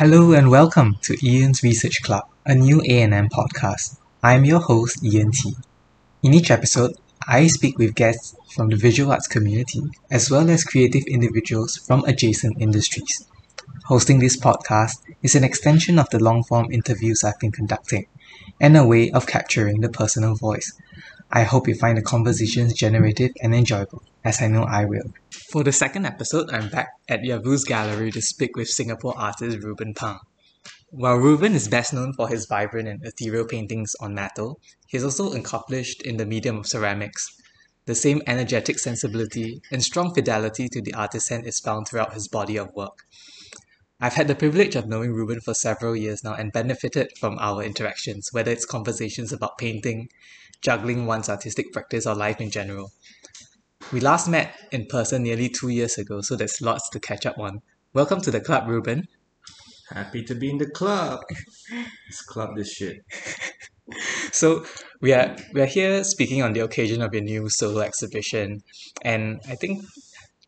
Hello and welcome to Ian's Research Club, a new A&M podcast. I'm your host, Ian T. In each episode, I speak with guests from the visual arts community as well as creative individuals from adjacent industries. Hosting this podcast is an extension of the long form interviews I've been conducting and a way of capturing the personal voice. I hope you find the conversations generative and enjoyable, as I know I will. For the second episode, I'm back at Yavuz Gallery to speak with Singapore artist Ruben Pang. While Ruben is best known for his vibrant and ethereal paintings on metal, he is also accomplished in the medium of ceramics. The same energetic sensibility and strong fidelity to the artisan is found throughout his body of work. I've had the privilege of knowing Ruben for several years now and benefited from our interactions, whether it's conversations about painting, juggling one's artistic practice, or life in general. We last met in person nearly two years ago, so there's lots to catch up on. Welcome to the club, Ruben. Happy to be in the club. Let's club this shit. So we are we are here speaking on the occasion of your new solo exhibition, and I think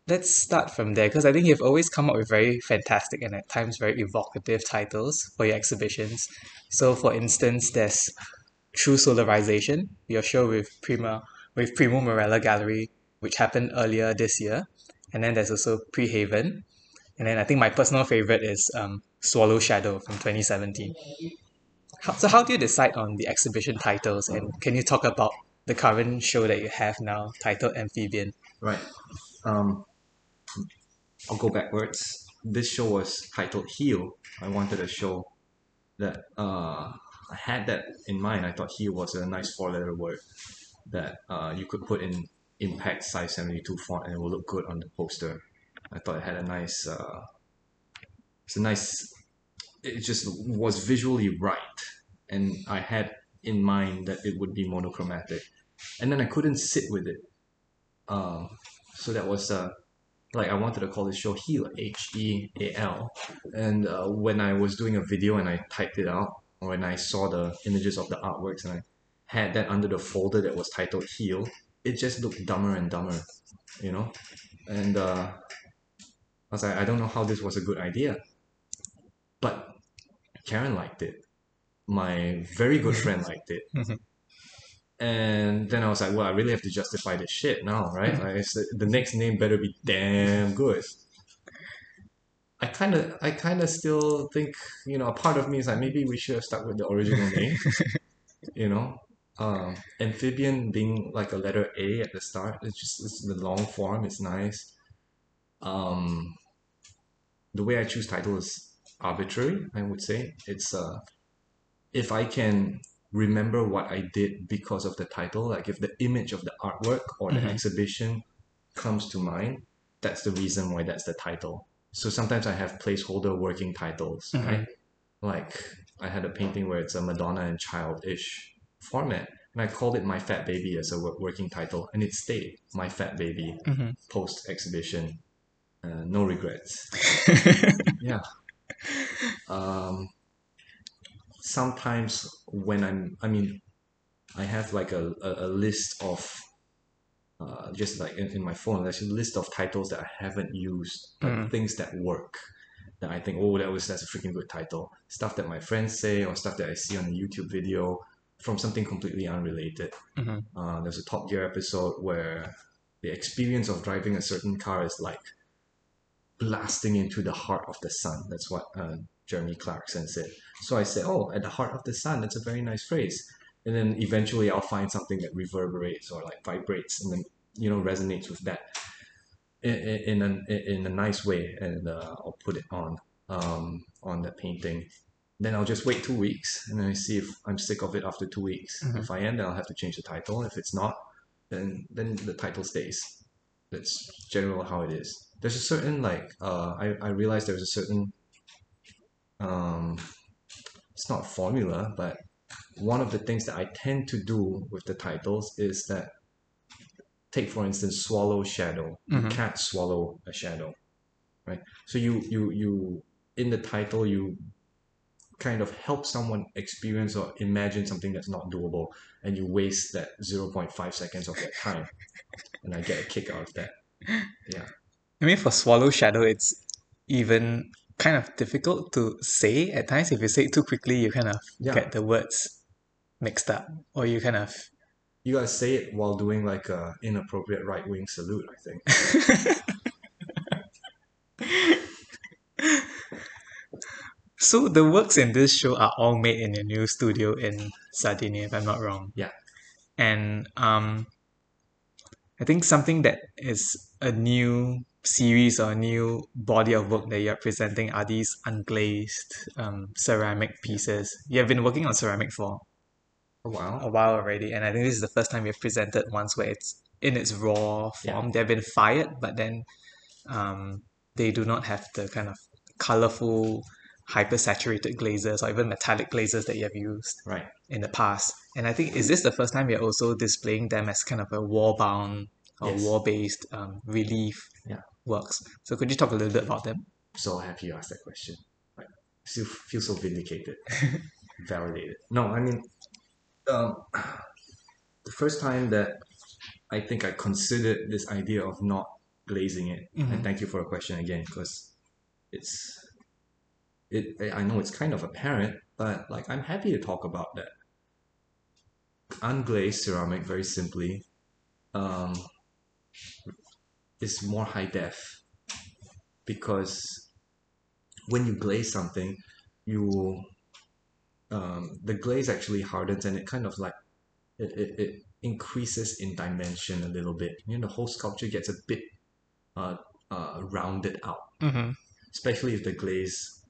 let's start from there because I think you've always come up with very fantastic and at times very evocative titles for your exhibitions. So, for instance, there's True Solarization, your show with Prima with Primo Marella Gallery, which happened earlier this year, and then there's also Prehaven, and then I think my personal favorite is um, Swallow Shadow from 2017. How, so, how do you decide on the exhibition titles, and can you talk about the current show that you have now, titled Amphibian? Right. Um, I'll go backwards. This show was titled Heal. I wanted a show that uh, I had that in mind. I thought heal was a nice four letter word that uh, you could put in impact size 72 font and it will look good on the poster. I thought it had a nice, uh, it's a nice, it just was visually right. And I had in mind that it would be monochromatic. And then I couldn't sit with it. Um, so that was uh, like I wanted to call this show Heal H E A L, and uh, when I was doing a video and I typed it out, or when I saw the images of the artworks and I had that under the folder that was titled Heal, it just looked dumber and dumber, you know, and uh, I was like, I don't know how this was a good idea, but Karen liked it. My very good friend mm-hmm. liked it. Mm-hmm. And then I was like, well, I really have to justify this shit now, right? Mm-hmm. Like, the, the next name better be damn good. I kind of, I kind of still think, you know, a part of me is like, maybe we should have stuck with the original name, you know. Um, amphibian being like a letter A at the start, it's just it's the long form, it's nice. Um, the way I choose title is arbitrary, I would say. It's uh, if I can remember what I did because of the title. Like if the image of the artwork or the Mhm. exhibition comes to mind, that's the reason why that's the title. So sometimes I have placeholder working titles, Mhm. right? Like I had a painting where it's a Madonna and child-ish format, and I called it My Fat Baby as a working title, and it stayed My Fat Baby Mhm. post exhibition. Uh, no regrets. Yeah. Um, sometimes when I'm, I mean, I have like a, a, a list of, uh, just like in, in my phone, there's a list of titles that I haven't used, Mm. things that work. That I think, oh, that was that's a freaking good title. Stuff that my friends say or stuff that I see on a YouTube video from something completely unrelated. Mhm. Uh, there's a Top Gear episode where the experience of driving a certain car is like blasting into the heart of the sun. That's what uh, Jeremy Clarkson said. So I said, oh, at the heart of the sun. That's a very nice phrase. And then eventually I'll find something that reverberates or like vibrates and then you know resonates with that in in, in, a, in a nice way, and uh, I'll put it on um, on the painting. Then I'll just wait two weeks and then I see if I'm sick of it after two weeks. Mhm. If I am, then I'll have to change the title. If it's not, then then the title stays. That's general how it is. There's a certain like uh, I I realize there's a certain um, it's not formula, but one of the things that I tend to do with the titles is that take for instance swallow shadow. You Mhm. can't swallow a shadow, right? So you you you in the title you kind of help someone experience or imagine something that's not doable and you waste that 0.5 seconds of that time and i get a kick out of that yeah I mean, for Swallow Shadow, it's even kind of difficult to say at times. If you say it too quickly, you kind of Yeah. get the words mixed up, or you kind of You gotta say it while doing like a inappropriate right wing salute, I think. So the works in this show are all made in a new studio in Sardinia, if I'm not wrong. Yeah. And um, I think something that is a new series or a new body of work that you're presenting are these unglazed um, ceramic pieces. You have been working on ceramic for Oh wow. a while already, and I think this is the first time you've presented ones where it's in its raw form. Yeah. They've been fired, but then um, they do not have the kind of colorful, hyper-saturated glazes or even metallic glazes that you have used Right. in the past. And I think is this the first time you're also displaying them as kind of a wall-bound or Yes. wall-based um, relief Yeah. works? So could you talk a little bit about them? So happy you asked that question. Like, still feel so vindicated, validated. No, I mean, um, the first time that I think I considered this idea of not glazing it, Mhm. and thank you for the question again, because it's it. I know it's kind of apparent, but like I'm happy to talk about that. Unglazed ceramic, very simply, um, is more high def because when you glaze something, you um, the glaze actually hardens and it kind of like it, it, it increases in dimension a little bit. You know, the whole sculpture gets a bit uh, uh, rounded out, Mm-hmm. especially if the glaze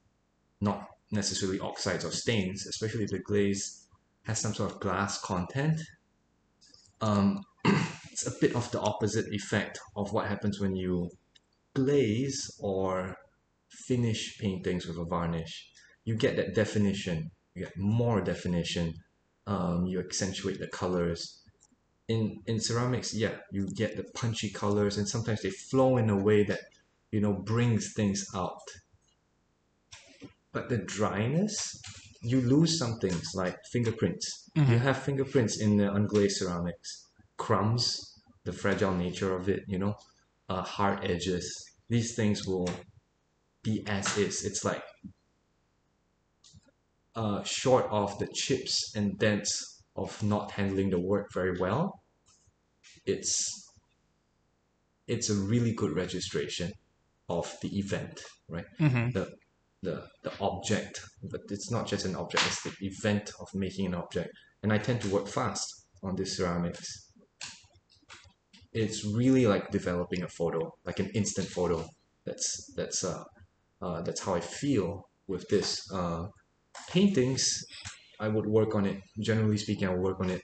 not necessarily oxides or stains, especially if the glaze has some sort of glass content. Um, it's a bit of the opposite effect of what happens when you glaze or finish paintings with a varnish. You get that definition, you get more definition, um, you accentuate the colors. In in ceramics, yeah, you get the punchy colors and sometimes they flow in a way that, you know, brings things out. But the dryness, you lose some things like fingerprints. You Mhm. have fingerprints in the unglazed ceramics, crumbs, the fragile nature of it, you know, uh, hard edges. These things will be as is. It's like uh, short of the chips and dents of not handling the work very well. It's it's a really good registration of the event, right? Mm-hmm. the the the object but it's not just an object it's the event of making an object. And i tend to work fast on this ceramics. It's really like developing a photo like an instant photo. That's that's uh, uh that's how i feel with this uh paintings. I would work on it generally speaking i would work on it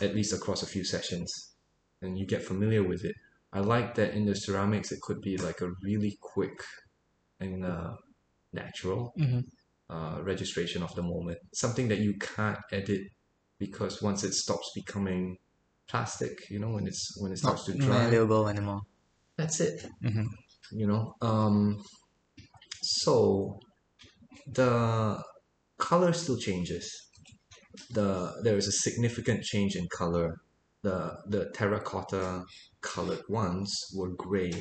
at least across a few sessions and you get familiar with it. I like that in the ceramics it could be like a really quick and uh, natural Mm-hmm. uh, registration of the moment. Something that you can't edit because once it stops becoming plastic, you know, when it's when it starts to dry, malleable anymore. that's it. Mm-hmm. You know. Um, so the color still changes. The there is a significant change in color. The the terracotta colored ones were gray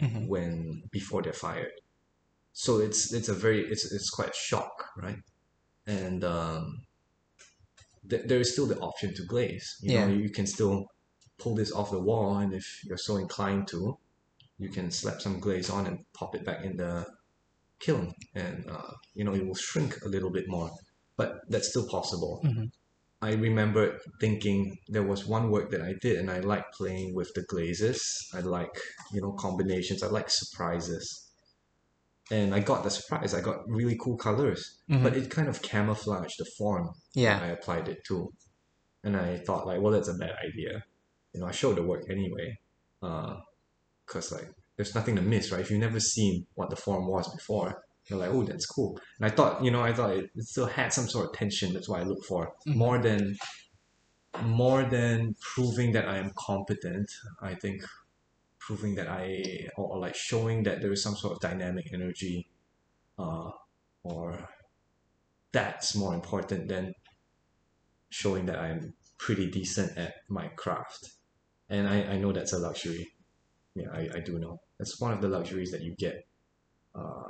Mm-hmm. when before they're fired. So it's it's a very it's it's quite a shock, right? And um, th- there is still the option to glaze. You know, Yeah. you can still pull this off the wall, and if you're so inclined to, you can slap some glaze on and pop it back in the kiln, and uh, you know it will shrink a little bit more. But that's still possible. Mhm. I remember thinking there was one work that I did, and I like playing with the glazes. I like you know combinations. I like surprises, and I got the surprise. I got really cool colors, Mhm. but it kind of camouflaged the form Yeah. that I applied it to, and I thought like, well, that's a bad idea. You know, I showed the work anyway, because like there's nothing to miss, right? If you've never seen what the form was before, you're like, oh, that's cool. And I thought, you know, I thought it, it still had some sort of tension. That's what I look for Mhm. more than more than proving that I am competent. I think proving that I or, or like showing that there is some sort of dynamic energy, uh, or that's more important than showing that I'm pretty decent at my craft. And I, I know that's a luxury. Yeah, I, I do know. That's one of the luxuries that you get uh,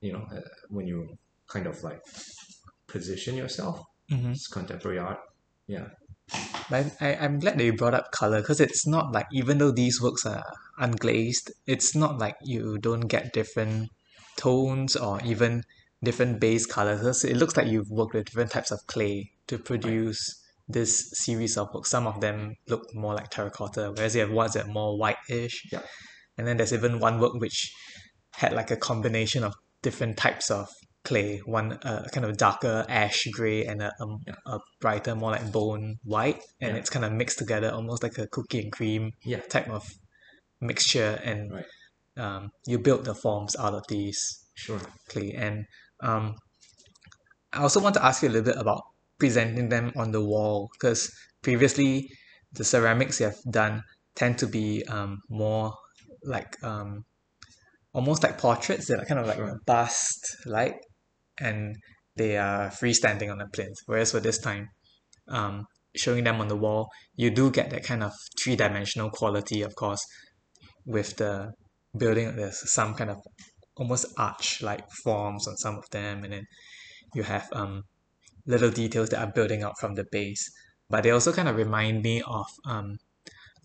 you know uh, when you kind of like position yourself Mm-hmm. it's contemporary art yeah But I, I'm glad that you brought up color because it's not like even though these works are unglazed, it's not like you don't get different tones or even different base colors. 'Cause It looks like you've worked with different types of clay to produce this series of books. Some of them look more like terracotta, whereas you have ones that are more whitish. And then there's even one work which had like a combination of different types of clay. One uh, kind of darker ash gray and a, um, Yeah. a brighter, more like bone white, and Yeah. it's kind of mixed together, almost like a cookie and cream yeah type of mixture. And Right. um, you build the forms out of these sure clay. And um, I also want to ask you a little bit about presenting them on the wall because previously the ceramics you have done tend to be um, more like um, almost like portraits. They're kind of like Sure. bust like, and they are freestanding on the plinth. Whereas for this time, um, showing them on the wall, you do get that kind of three dimensional quality, of course, with the building. There's some kind of almost arch like forms on some of them, and then you have um little details that are building up from the base. But they also kind of remind me of um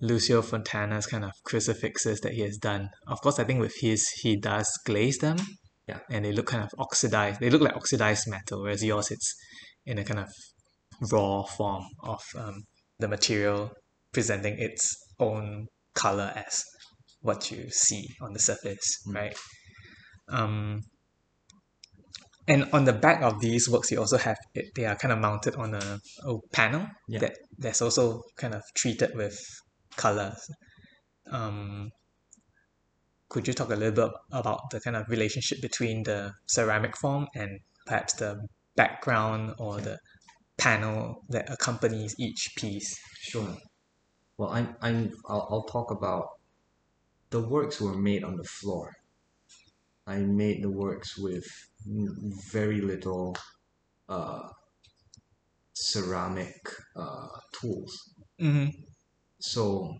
Lucio Fontana's kind of crucifixes that he has done. Of course, I think with his he does glaze them. Yeah. And they look kind of oxidized. They look like oxidized metal, whereas yours it's in a kind of raw form of um, the material presenting its own color as what you see on the surface, Mm. right? Um, and on the back of these works, you also have it, they are kind of mounted on a, a panel Yeah. that that's also kind of treated with colors. Um, could you talk a little bit about the kind of relationship between the ceramic form and perhaps the background or the panel that accompanies each piece? Sure. Well, I'm, I'm, I'll, I'll talk about the works were made on the floor. I made the works with very little uh, ceramic uh, tools. Mm-hmm. So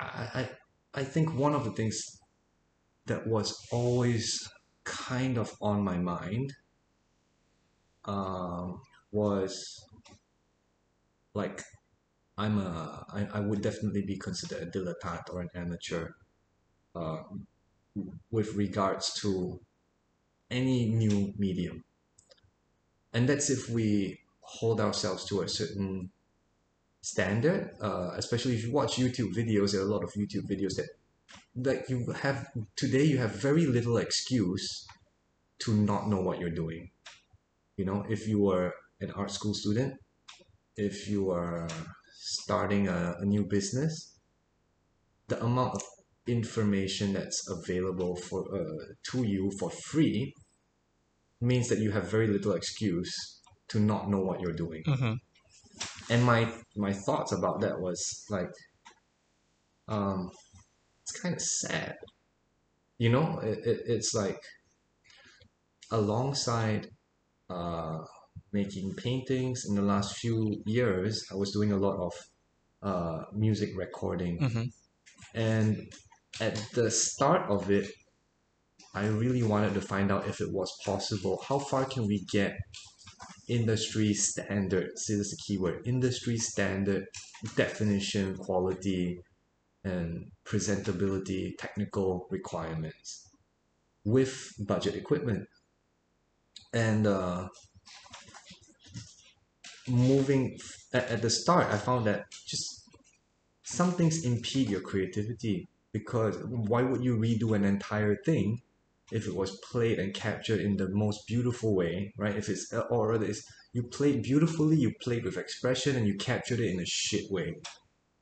I, I, think one of the things that was always kind of on my mind um, was like I'm a I, I would definitely be considered a dilettante or an amateur uh, with regards to any new medium. And that's if we hold ourselves to a certain standard, uh, especially if you watch YouTube videos, there are a lot of YouTube videos that that you have today you have very little excuse to not know what you're doing. You know, if you are an art school student, if you are starting a, a new business, the amount of information that's available for uh, to you for free means that you have very little excuse to not know what you're doing. Mm-hmm. And my my thoughts about that was like, um, it's kind of sad. You know, it, it, it's like alongside uh, making paintings in the last few years, I was doing a lot of uh, music recording. Mm-hmm. And at the start of it, I really wanted to find out if it was possible. How far can we get industry standard? See, this is the keyword industry standard definition, quality, and presentability, technical requirements with budget equipment. And uh, moving at, at the start, I found that just some things impede your creativity because why would you redo an entire thing if it was played and captured in the most beautiful way, right? If it's or rather, it's you played beautifully, you played with expression, and you captured it in a shit way,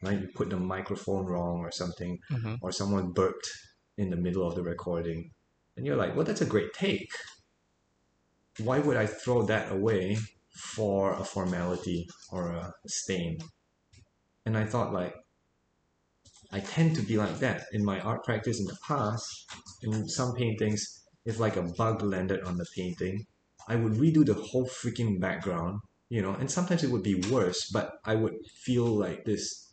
right? You put the microphone wrong or something, Mm-hmm. or someone burped in the middle of the recording, and you're like, well, that's a great take. Why would I throw that away for a formality or a stain? And I thought, like, I tend to be like that in my art practice in the past. In some paintings, if like a bug landed on the painting, I would redo the whole freaking background, you know, and sometimes it would be worse, but I would feel like this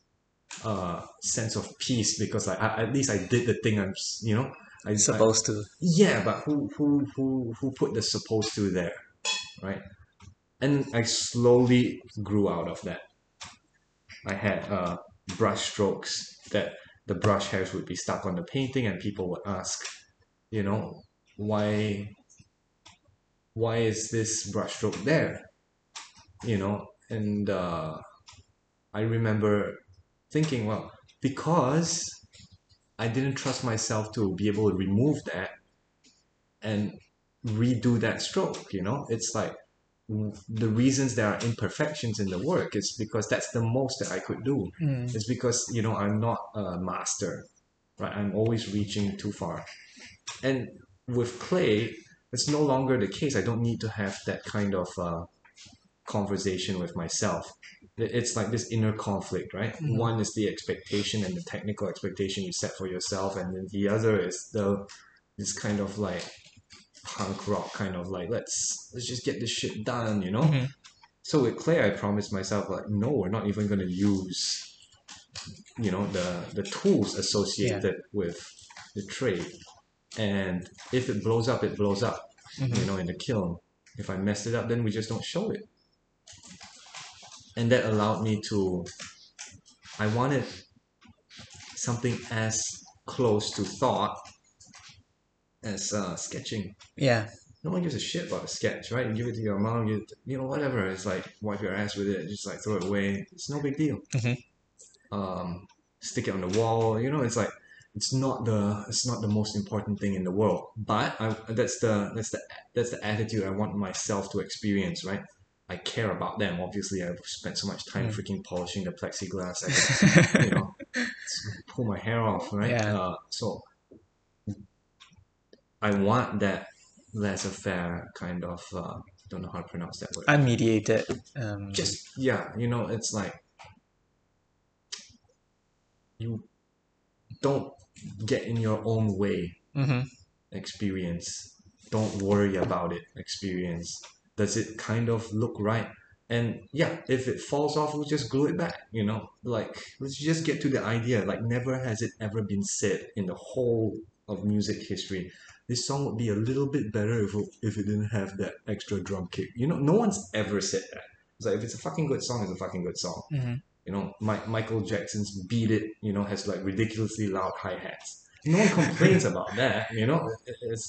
uh sense of peace because I, I at least I did the thing I'm you know I, I- Supposed to. yeah, but who who who who put the supposed to there, right? And I slowly grew out of that. I had uh, brush strokes that the brush hairs would be stuck on the painting, and people would ask, you know, why why is this brush stroke there? You know, and uh, I remember thinking, well, because I didn't trust myself to be able to remove that and redo that stroke. You know, it's like the reasons there are imperfections in the work is because that's the most that I could do. Mm. It's because you know I'm not a master, right? I'm always reaching too far, and with clay, it's no longer the case. I don't need to have that kind of uh, conversation with myself. It's like this inner conflict, right? Mhm. One is the expectation and the technical expectation you set for yourself, and then the other is the this kind of like punk rock kind of like let's let's just get this shit done, you know. Mhm. So with clay, I promised myself like, no, we're not even going to use, you know, the the tools associated with the trade. And if it blows up, it blows up, Mhm. you know, in the kiln. If I messed it up, then we just don't show it. And that allowed me to. I wanted something as close to thought as uh, sketching Yeah. no one gives a shit about a sketch, right? You give it to your mom, you you know whatever. It's like wipe your ass with it, just like throw it away. It's no big deal. Mhm. Um, stick it on the wall. You know, it's like it's not the it's not the most important thing in the world. But I, that's the that's the that's the attitude I want myself to experience, right? I care about them. Obviously, I've spent so much time Mm. freaking polishing the plexiglass. I you know, pull my hair off, right? Yeah. Uh, so I want that laissez-faire kind of uh, don't know how to pronounce that word. Unmediated. Um, Just yeah, you know, it's like you don't get in your own way. mhm. Experience. Don't worry about it. Experience. Does it kind of look right? And yeah, if it falls off, we'll just glue it back. You know, like let's just get to the idea. Like never has it ever been said in the whole of music history. This song would be a little bit better if it, if it didn't have that extra drum kick. You know, no one's ever said that. It's like if it's a fucking good song, it's a fucking good song. Mhm. You know, Mi- Michael Jackson's "Beat It," you know, has like ridiculously loud hi hats. No one complains about that. You know, it's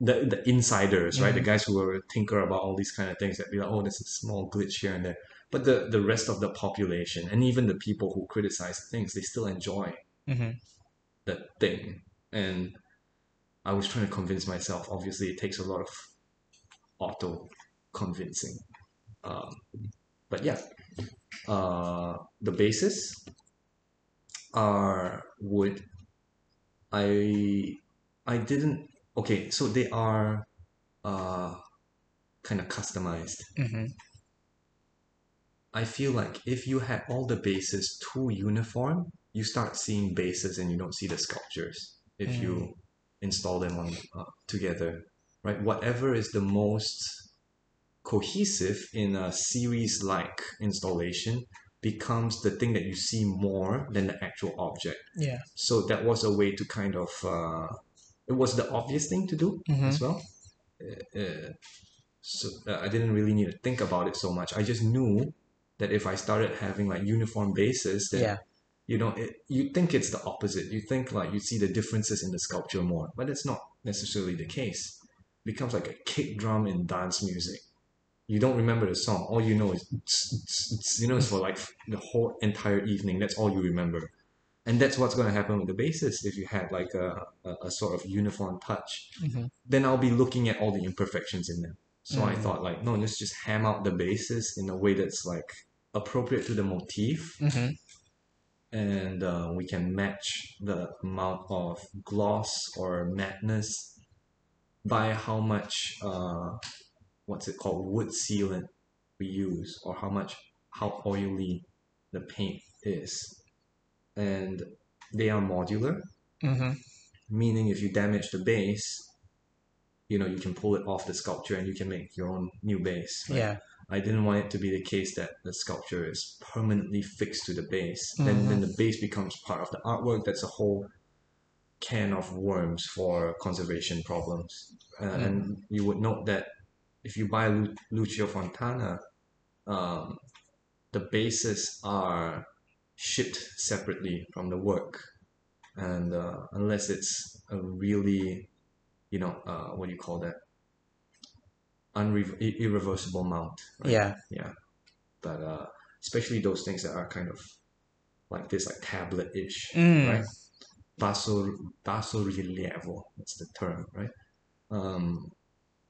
the the insiders, right? The Mhm. guys who are tinker about all these kind of things that be like, oh, there's a small glitch here and there. But the the rest of the population and even the people who criticize things, they still enjoy Mhm. that thing. And I was trying to convince myself. Obviously, it takes a lot of auto convincing. Um, but yeah, uh, the bases are would I I didn't. Okay, so they are uh, kind of customized. Mhm. I feel like if you had all the bases too uniform, you start seeing bases and you don't see the sculptures if you install them on uh, together, right? Whatever is the most cohesive in a series-like installation becomes the thing that you see more than the actual object. Yeah. So that was a way to kind of uh, it was the obvious thing to do Mhm. as well. Uh, uh, so uh, I didn't really need to think about it so much. I just knew that if I started having like uniform bases, then Yeah. You know, it, you think it's the opposite. You think like you see the differences in the sculpture more, but it's not necessarily the case. It becomes like a kick drum in dance music. You don't remember the song. All you know is, you know, it's for like the whole entire evening. That's all you remember. And that's what's going to happen with the bassist if you had like a, a, a sort of uniform touch. Mhm. Then I'll be looking at all the imperfections in them. So I Mm. thought like, no, let's just ham out the bases in a way that's like appropriate to the motif Mhm. And uh, we can match the amount of gloss or madness by how much uh, what's it called wood sealant we use or how much how oily the paint is and they are modular Mhm. meaning if you damage the base you know you can pull it off the sculpture and you can make your own new base right? Yeah. I didn't want it to be the case that the sculpture is permanently fixed to the base. Then, Mhm. then the base becomes part of the artwork. That's a whole can of worms for conservation problems. Uh, Mm. And you would note that if you buy Lu- Lucio Fontana, um, the bases are shipped separately from the work. And uh, unless it's a really, you know, uh, what do you call that? Unre- irreversible mount. right? Yeah. Yeah. But uh, especially those things that are kind of like this, like tablet-ish, Mm. right? Basso, basso rilievo, that's the term, right? Um,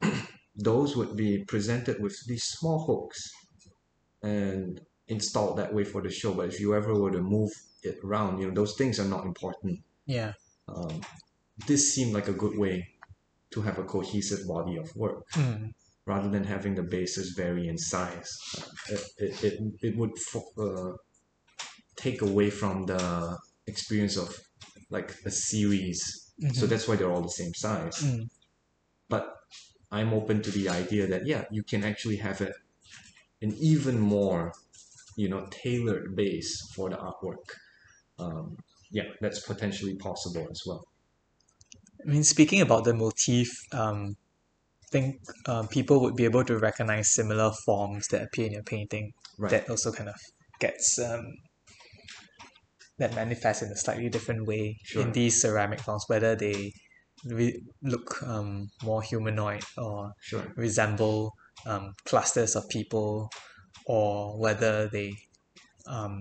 those would be presented with these small hooks and installed that way for the show. But if you ever were to move it around, you know, those things are not important. Yeah. Um, this seemed like a good way to have a cohesive body of work Mm. Rather than having the bases vary in size. It, it, it, it would uh, take away from the experience of like a series. So Mhm. that's why they're all the same size. Mm. But I'm open to the idea that, yeah, you can actually have it an even more, you know, tailored base for the artwork. Um, yeah, that's potentially possible as well. I mean, speaking about the motif, um, think um, people would be able to recognize similar forms that appear in your painting. Right. That also kind of gets um, that manifests in a slightly different way Sure. in these ceramic forms, whether they re- look um, more humanoid or Sure. resemble um, clusters of people, or whether they um,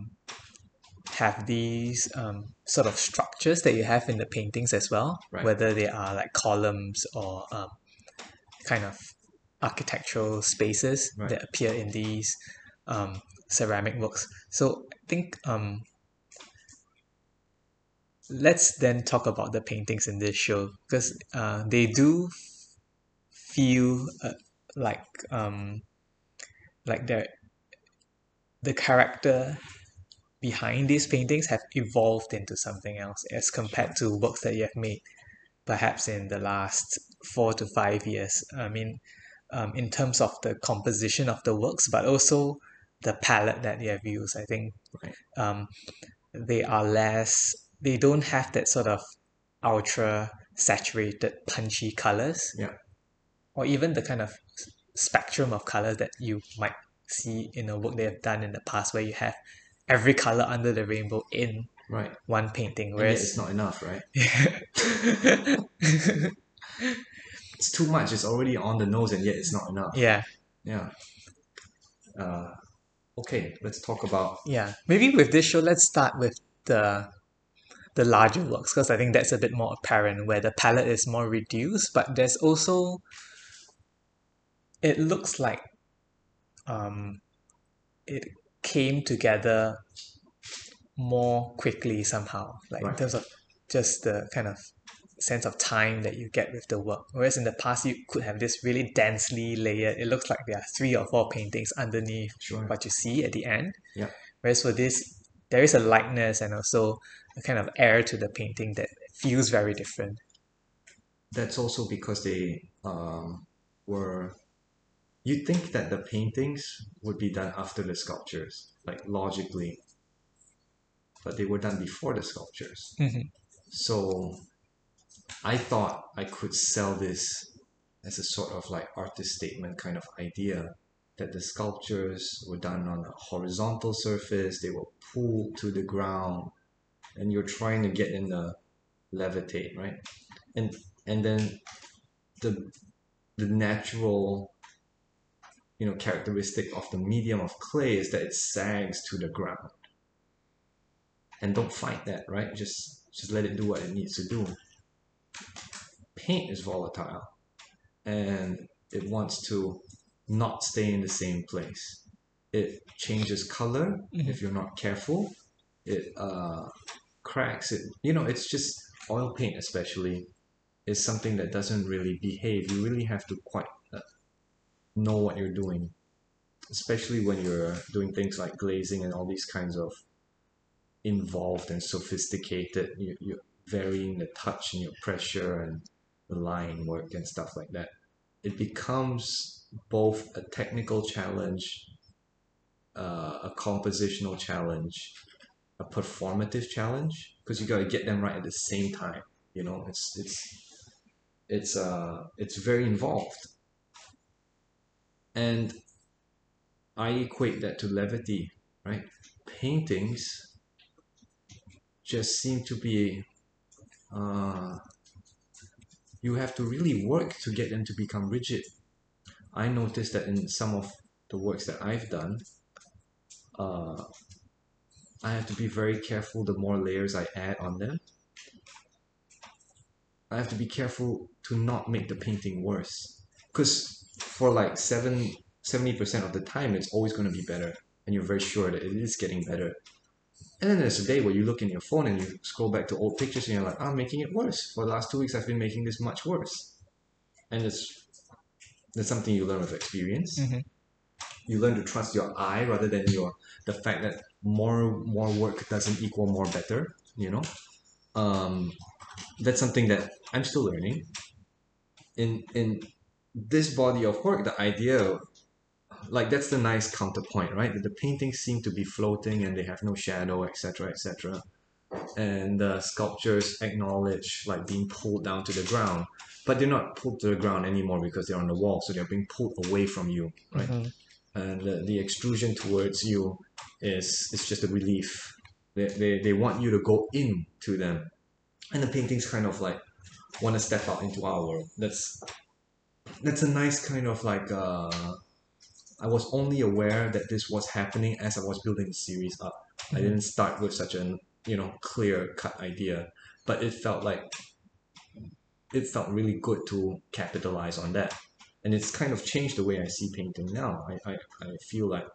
have these um, sort of structures that you have in the paintings as well, Right. whether they are like columns or um, kind of architectural spaces Right. that appear in these um, ceramic works. So I think um, let's then talk about the paintings in this show because uh, they do feel uh, like um, like they're the character behind these paintings have evolved into something else as compared to works that you have made perhaps in the last four to five years. I mean, um, in terms of the composition of the works, but also the palette that they have used. I think um, they are less, they don't have that sort of ultra saturated, punchy colors. Yeah. Or even the kind of spectrum of colors that you might see in a work they have done in the past where you have every color under the rainbow in Right. one painting. Whereas it's not enough, right? It's too much. It's already on the nose, and yet it's not enough. yeah, Yeah. Uh, okay, let's talk about yeah. Maybe with this show, let's start with the the larger works because I think that's a bit more apparent where the palette is more reduced, but there's also it looks like um it came together more quickly somehow, like in terms of just the kind of sense of time that you get with the work. Whereas in the past, you could have this really densely layered. It looks like there are three or four paintings underneath sure. what you see at the end. Yeah. Whereas for this, there is a lightness and also a kind of air to the painting that feels very different. That's also because they um, were. You'd think that the paintings would be done after the sculptures, like logically, but they were done before the sculptures. Mhm. So I thought I could sell this as a sort of like artist statement kind of idea that the sculptures were done on a horizontal surface, they were pulled to the ground, and you're trying to get in the levitate, right? And and then the the natural you know characteristic of the medium of clay is that it sags to the ground. And don't fight that, right? Just just let it do what it needs to do. Paint is volatile and it wants to not stay in the same place. It changes color Mhm. if you're not careful. It uh, cracks. It you know it's just oil paint especially is something that doesn't really behave. You really have to quite uh, know what you're doing, especially when you're doing things like glazing and all these kinds of involved and sophisticated. You, you're varying the touch and your pressure and line work and stuff like that. It becomes both a technical challenge, uh, a compositional challenge, a performative challenge, because you got to get them right at the same time. You know, it's it's it's uh it's very involved. And I equate that to levity, right? Paintings just seem to be uh, you have to really work to get them to become rigid. I noticed that in some of the works that I've done, uh, I have to be very careful the more layers I add on them. I have to be careful to not make the painting worse. Because for like seven, 70% of the time, it's always going to be better. And you're very sure that it is getting better. And then there's a day where you look in your phone and you scroll back to old pictures and you're like, I'm making it worse. For the last two weeks, I've been making this much worse. And it's that's something you learn with experience. Mm-hmm. You learn to trust your eye rather than your the fact that more more work doesn't equal more better. You know, um, that's something that I'm still learning. In in this body of work, the idea like that's the nice counterpoint, right? The paintings seem to be floating and they have no shadow, etc., etc. And the sculptures acknowledge like being pulled down to the ground, but they're not pulled to the ground anymore because they're on the wall, so they're being pulled away from you, right? Mhm. And the, the extrusion towards you is is just a relief. They, they, they want you to go in to them, and the paintings kind of like want to step out into our world. That's that's a nice kind of like uh, I was only aware that this was happening as I was building the series up. I Mhm. didn't start with such an you know clear cut idea, but it felt like it felt really good to capitalize on that, and it's kind of changed the way I see painting now. I I, I feel like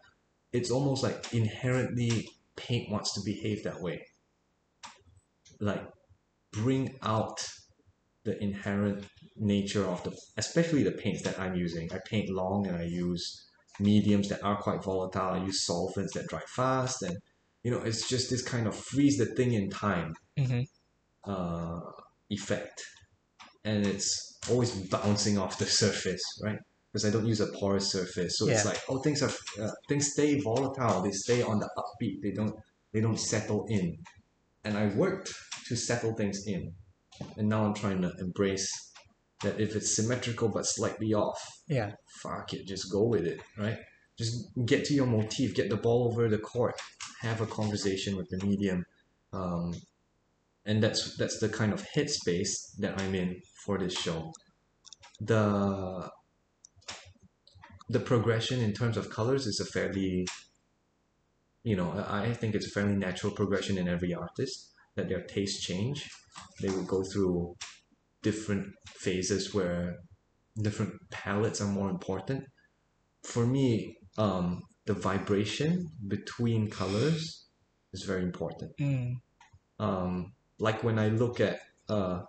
it's almost like inherently paint wants to behave that way. Like bring out the inherent nature of the especially the paints that I'm using. I paint long and I use mediums that are quite volatile. I use solvents that dry fast and you know it's just this kind of freeze the thing in time Mhm. uh, effect. And it's always bouncing off the surface right? Because I don't use a porous surface. So it's like oh things are uh, things stay volatile. They stay on the upbeat. They don't they don't settle in. And I worked to settle things in. And now I'm trying to embrace that if it's symmetrical but slightly off Yeah. fuck it, just go with it, right? Just get to your motif, get the ball over the court, have a conversation with the medium, um, and that's that's the kind of headspace that I'm in for this show. The the progression in terms of colors is a fairly, you know, I think it's a fairly natural progression in every artist that their tastes change. They will go through different phases where different palettes are more important. For me, um, the vibration between colors is very important. Mm. Um, like when I look at, uh,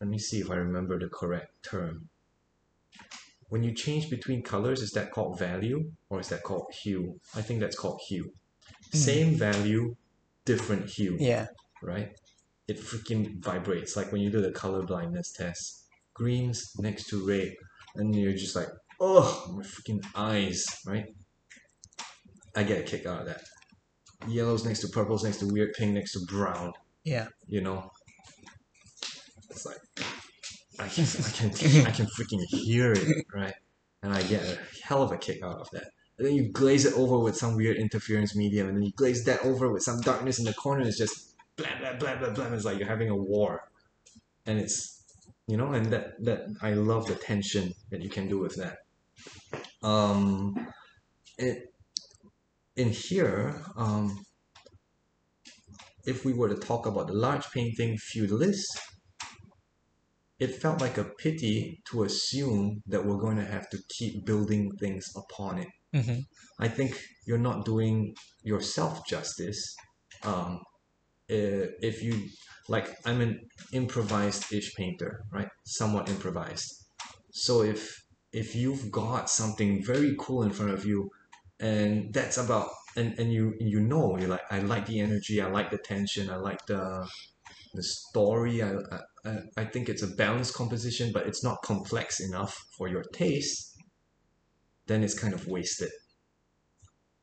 let me see if I remember the correct term. When you change between colors, is that called value or is that called hue? I think that's called hue. Mm. Same value, different hue Yeah. right? It freaking vibrates. Like when you do the color blindness test, greens next to red, and you're just like, oh, my freaking eyes, right? I get a kick out of that. Yellows next to purples, next to weird pink, next to brown, Yeah. you know? It's like, I can, I can, I can freaking hear it, right? And I get a hell of a kick out of that. And then you glaze it over with some weird interference medium, and then you glaze that over with some darkness in the corner. It's just blah blah blah blah blah. It's like you're having a war, and it's you know, and that that I love the tension that you can do with that. Um, it in here, um, if we were to talk about the large painting feudalist, it felt like a pity to assume that we're going to have to keep building things upon it. Mm-hmm. I think you're not doing yourself justice. Um, Uh, if you like, I'm an improvised-ish painter, right? Somewhat improvised. So if if you've got something very cool in front of you, and that's about and and you you know you're like I like the energy, I like the tension, I like the the story. I, I- I think it's a balanced composition, but it's not complex enough for your taste. Then it's kind of wasted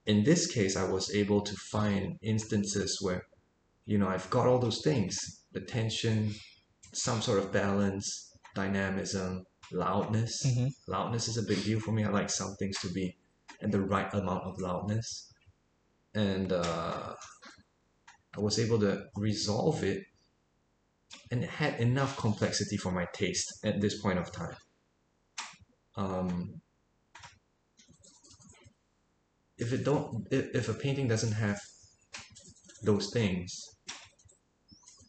in this case, I was able to find instances where you know I've got all those things the tension some sort of balance dynamism loudness. Mhm. loudness is a big deal for me. I like some things to be at the right amount of loudness. And uh, I was able to resolve it and it had enough complexity for my taste at this point of time. Um, if it don't if, if a painting doesn't have those things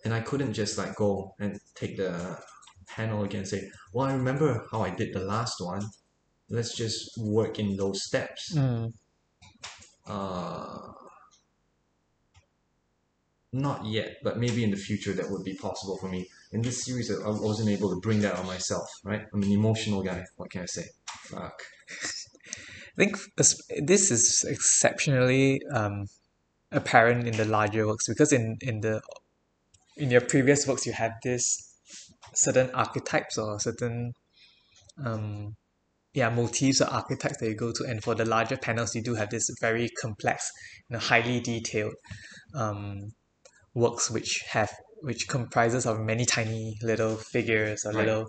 and I couldn't just like go and take the panel again and say well I remember how I did the last one let's just work in those steps Mm. uh, not yet, but maybe in the future that would be possible for me. In this series, I I wasn't able to bring that on myself, right? I'm an emotional guy. What can I say? Fuck. I think this is exceptionally um, apparent in the larger works because in, in the in your previous works you had this certain archetypes or certain um, yeah motifs or archetypes that you go to. And for the larger panels you do have this very complex you know, highly detailed um, works which have which comprises of many tiny little figures or Right. little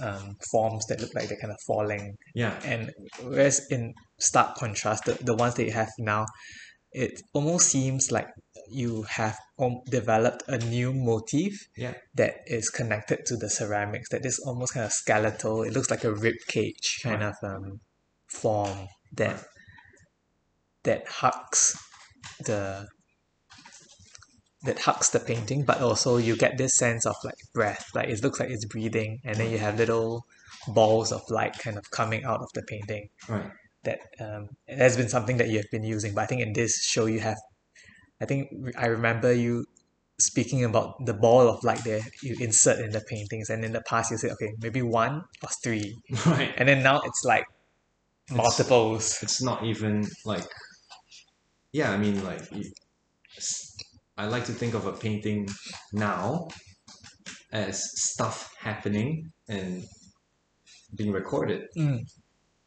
um, forms that look like they're kind of falling. Yeah, and whereas in stark contrast the, the ones that you have now it almost seems like you have um, developed a new motif yeah, that is connected to the ceramics that is almost kind of skeletal it looks like a rib cage kind Right. of um, form that Right. that hugs the that hugs the painting but also you get this sense of like breath like it looks like it's breathing and then you have little balls of light kind of coming out of the painting right. That um, it has been something that you have been using but i think in this show you have i think i remember you speaking about the ball of light there you insert in the paintings and in the past you said okay maybe one or three Right. and then now it's like multiples It's not even like, yeah, I mean, like, i like to think of a painting now as stuff happening and being recorded. Mm.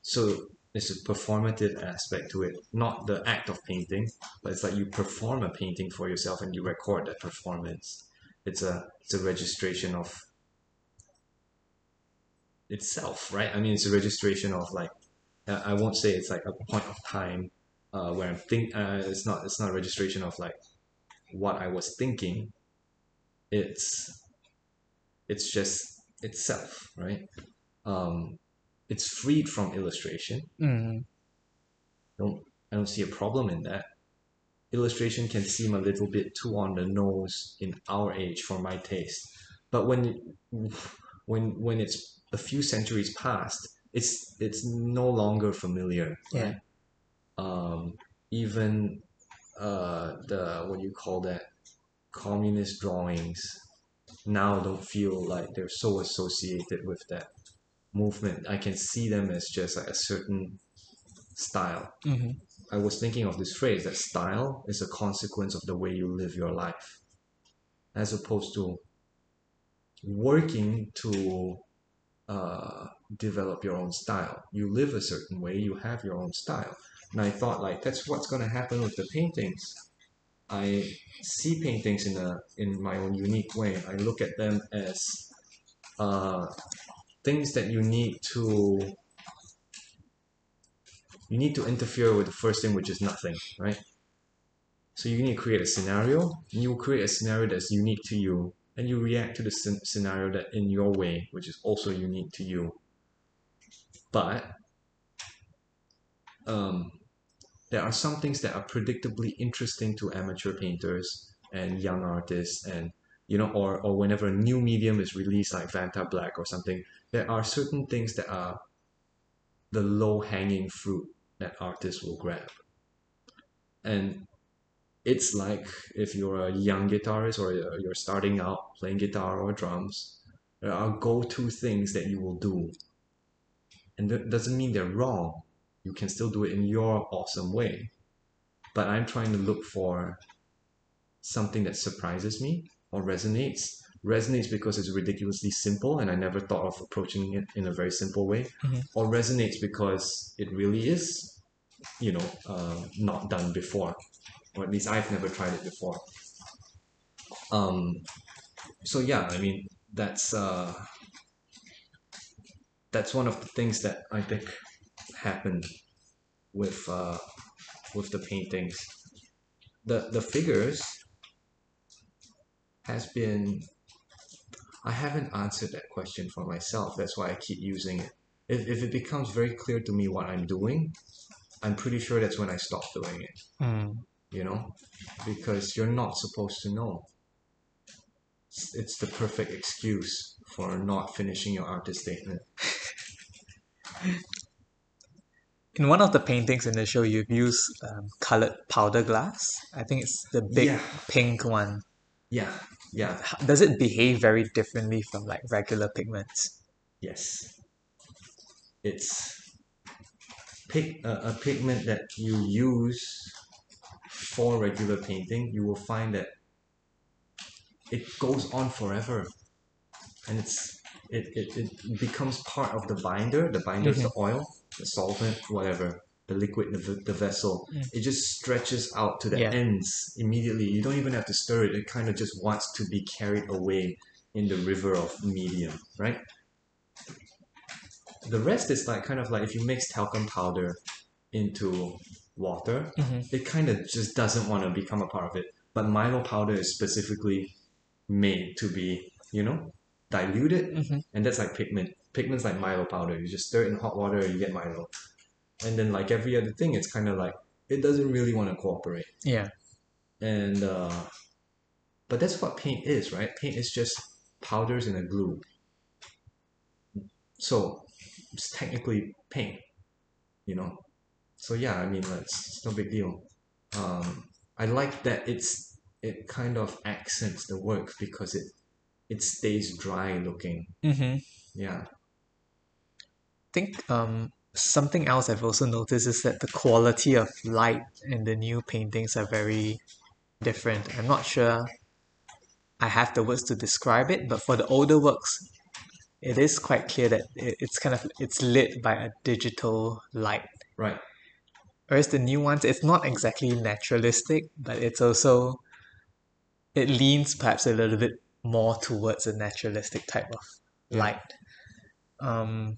So there's a performative aspect to it, not the act of painting, but it's like you perform a painting for yourself and you record that performance. It's a it's a registration of itself, right? I mean, it's a registration of like I won't say it's like a point of time uh, where I'm think. Uh, it's not it's not a registration of like what I was thinking. It's it's just itself, right? Um, it's freed from illustration. Mm. don't I don't see a problem in that. Illustration can seem a little bit too on the nose in our age for my taste, but when when when it's a few centuries past, it's it's no longer familiar. Yeah. Right? Um, even uh, the what do you call that communist drawings now don't feel like they're so associated with that movement. I can see them as just like a certain style. hmm I was thinking of this phrase that style is a consequence of the way you live your life, as opposed to working to uh, develop your own style. You live a certain way, you have your own style. And I thought like that's what's going to happen with the paintings. I see paintings in a in my own unique way. I look at them as uh, things that you need to you need to interfere with the first thing, which is nothing, right? So you need to create a scenario. And you create a scenario that's unique to you, and you react to the scenario that in your way, which is also unique to you. But um, there are some things that are predictably interesting to amateur painters and young artists, and you know, or or whenever a new medium is released, like Vantablack or something, there are certain things that are the low hanging fruit that artists will grab. And it's like if you're a young guitarist or you're starting out playing guitar or drums, there are go to things that you will do. And that doesn't mean they're wrong. You can still do it in your awesome way. But I'm trying to look for something that surprises me or resonates. Resonates because it's ridiculously simple and I never thought of approaching it in a very simple way. Mhm. Or resonates because it really is, you know, uh, not done before. Or at least I've never tried it before. um so yeah i mean that's uh that's one of the things that i think happened with uh with the paintings the the figures has been i haven't answered that question for myself that's why i keep using it if, if it becomes very clear to me what i'm doing i'm pretty sure that's when i stop doing it Mm. you know because you're not supposed to know it's, it's the perfect excuse for not finishing your artist statement In one of the paintings in the show, you've used um, colored powder glass. I think it's the big Yeah. pink one. yeah yeah. Does it behave very differently from like regular pigments? yes. It's pig, a, a pigment that you use for regular painting you will find that it goes on forever. And it's it, it, it becomes part of the binder. The binder is mm-hmm. the oil the solvent whatever the liquid the, the vessel Mm. it just stretches out to the Yeah. ends immediately you don't even have to stir it it kind of just wants to be carried away in the river of medium right the rest is like kind of like if you mix talcum powder into water Mhm. it kind of just doesn't want to become a part of it but milo powder is specifically made to be you know diluted Mhm. and that's like pigment pigment's like milo powder you just stir it in hot water and you get milo and then like every other thing it's kind of like it doesn't really want to cooperate. Yeah. and uh but that's what paint is right? Paint is just powders and a glue. So it's technically paint you know? So yeah i mean it's, it's no big deal. Um i like that it's it kind of accents the work because it it stays dry looking. Mm-hmm. yeah. Think um something else I've also noticed is that the quality of light in the new paintings are very different. I'm not sure I have the words to describe it, but for the older works, it is quite clear that it's kind of it's lit by a digital light. right Whereas the new ones, it's not exactly naturalistic, but it's also it leans perhaps a little bit more towards a naturalistic type of light. Um,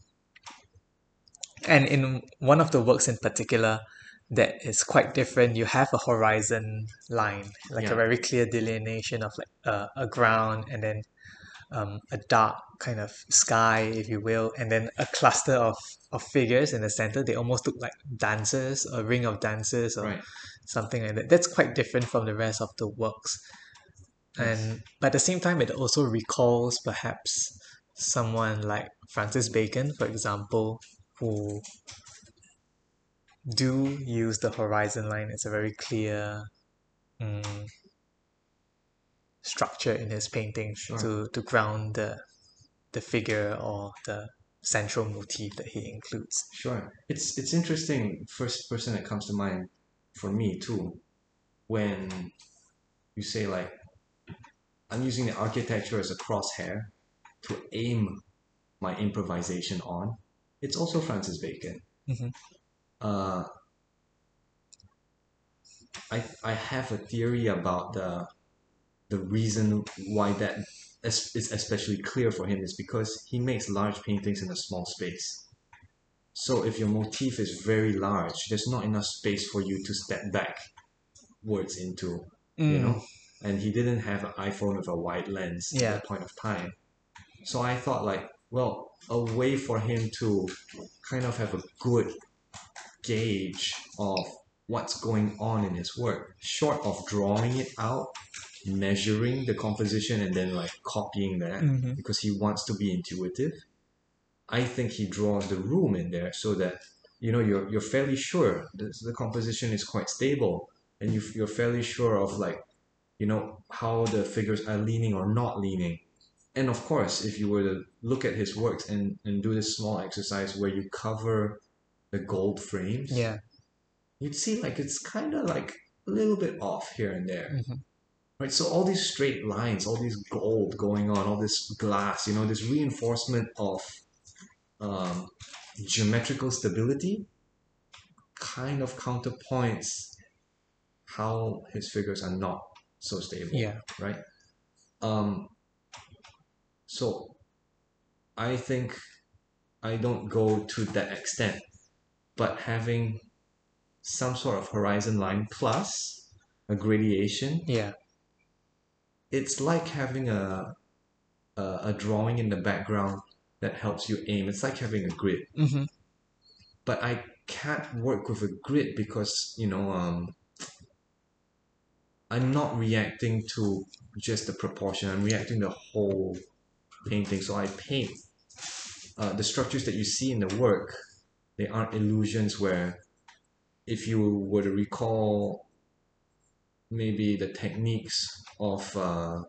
and in one of the works in particular that is quite different, you have a horizon line, like Yeah. a very clear delineation of like a, a ground and then um, a dark kind of sky, if you will, and then a cluster of, of figures in the center. They almost look like dancers, a ring of dancers, or right something like that. That's quite different from the rest of the works. And but at the same time, it also recalls perhaps someone like Francis Bacon, for example, who do use the horizon line as a very clear mm, structure in his paintings Sure. to, to ground the the figure or the central motif that he includes. Sure. It's it's interesting. First person that comes to mind for me too, when you say like, I'm using the architecture as a crosshair to aim my improvisation on. It's also Francis Bacon. Mhm. Uh, I I have a theory about the the reason why that is, is especially clear for him is because he makes large paintings in a small space. So if your motif is very large, there's not enough space for you to step backwards into, you Mm, know. And he didn't have an iPhone with a wide lens at Yeah. that point of time. So I thought like, well, a way for him to kind of have a good gauge of what's going on in his work, short of drawing it out, measuring the composition and then like copying that mhm. because he wants to be intuitive. I think he draws the room in there so that you know you're you're fairly sure the, the composition is quite stable and you you're fairly sure of like you know how the figures are leaning or not leaning. And of course, if you were to look at his works and, and do this small exercise where you cover the gold frames, Yeah. you'd see like it's kind of like a little bit off here and there Mhm. right so all these straight lines all these gold going on all this glass you know this reinforcement of um, geometrical stability kind of counterpoints how his figures are not so stable Yeah. right Um, so I think I don't go to that extent, but having some sort of horizon line plus a gradation, Yeah. it's like having a, a a drawing in the background that helps you aim. It's like having a grid. Mm-hmm. But I can't work with a grid because, you know, um, I'm not reacting to just the proportion. I'm reacting the whole painting. So I paint uh, the structures that you see in the work. They aren't illusions where, if you were to recall, maybe the techniques of uh,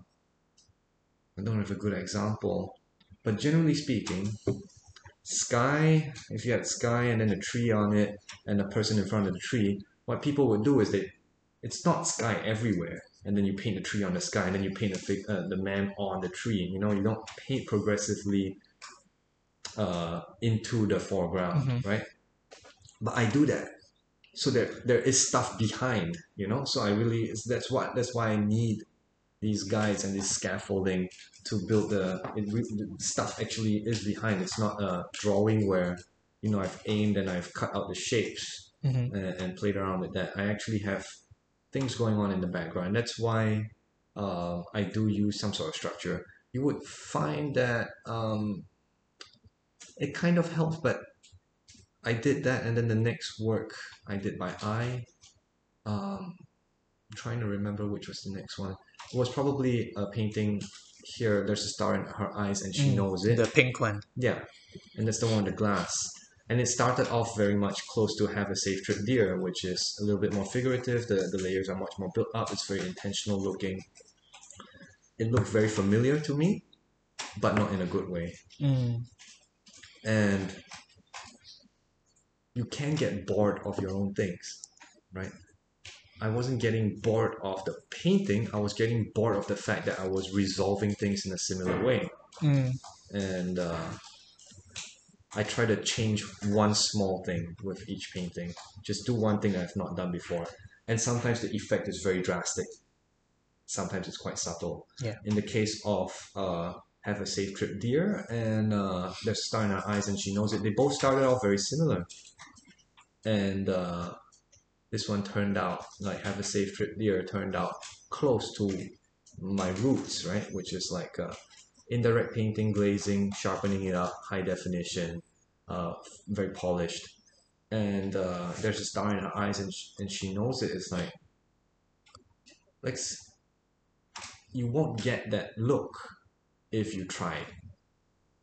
I don't have a good example, but generally speaking, sky. If you had sky and then a tree on it and a person in front of the tree, what people would do is they, it's not sky everywhere, and then you paint the tree on the sky, and then you paint the fig, uh, the man on the tree. You know, you don't paint progressively uh, into the foreground, Mhm. right? But I do that, so there there is stuff behind. You know, so I really that's what that's why I need these guides and this scaffolding to build the, it, the stuff actually is behind. It's not a drawing where you know I've aimed and I've cut out the shapes Mm-hmm. and, and played around with that. I actually have things going on in the background. That's why uh, I do use some sort of structure. You would find that um, it kind of helps, but I did that, and then the next work I did by eye. Um, I'm trying to remember which was the next one. It was probably a painting here. There's a star in her eyes, and she knows it. Mm, The pink one. Yeah, and that's the one with the glass. And it started off very much close to Have a Safe Trip Dear, which is a little bit more figurative. The, the layers are much more built up. It's very intentional looking. It looked very familiar to me, but not in a good way. Mm. And you can get bored of your own things, right? I wasn't getting bored of the painting, I was getting bored of the fact that I was resolving things in a similar way. Mm. and uh, I try to change one small thing with each painting. Just do one thing I've not done before, and sometimes the effect is very drastic. Sometimes it's quite subtle. Yeah. In the case of uh, "Have a Safe Trip, Dear" and uh, "There's a Star in Her Eyes and She Knows It," they both started off very similar, and uh, this one turned out like "Have a Safe Trip, Dear" turned out close to my roots, right? Which is like uh, indirect painting, glazing, sharpening it up, high definition, uh, very polished. And uh, there's a star in her eyes, and, sh- and she knows it. It's like, like you won't get that look if you tried.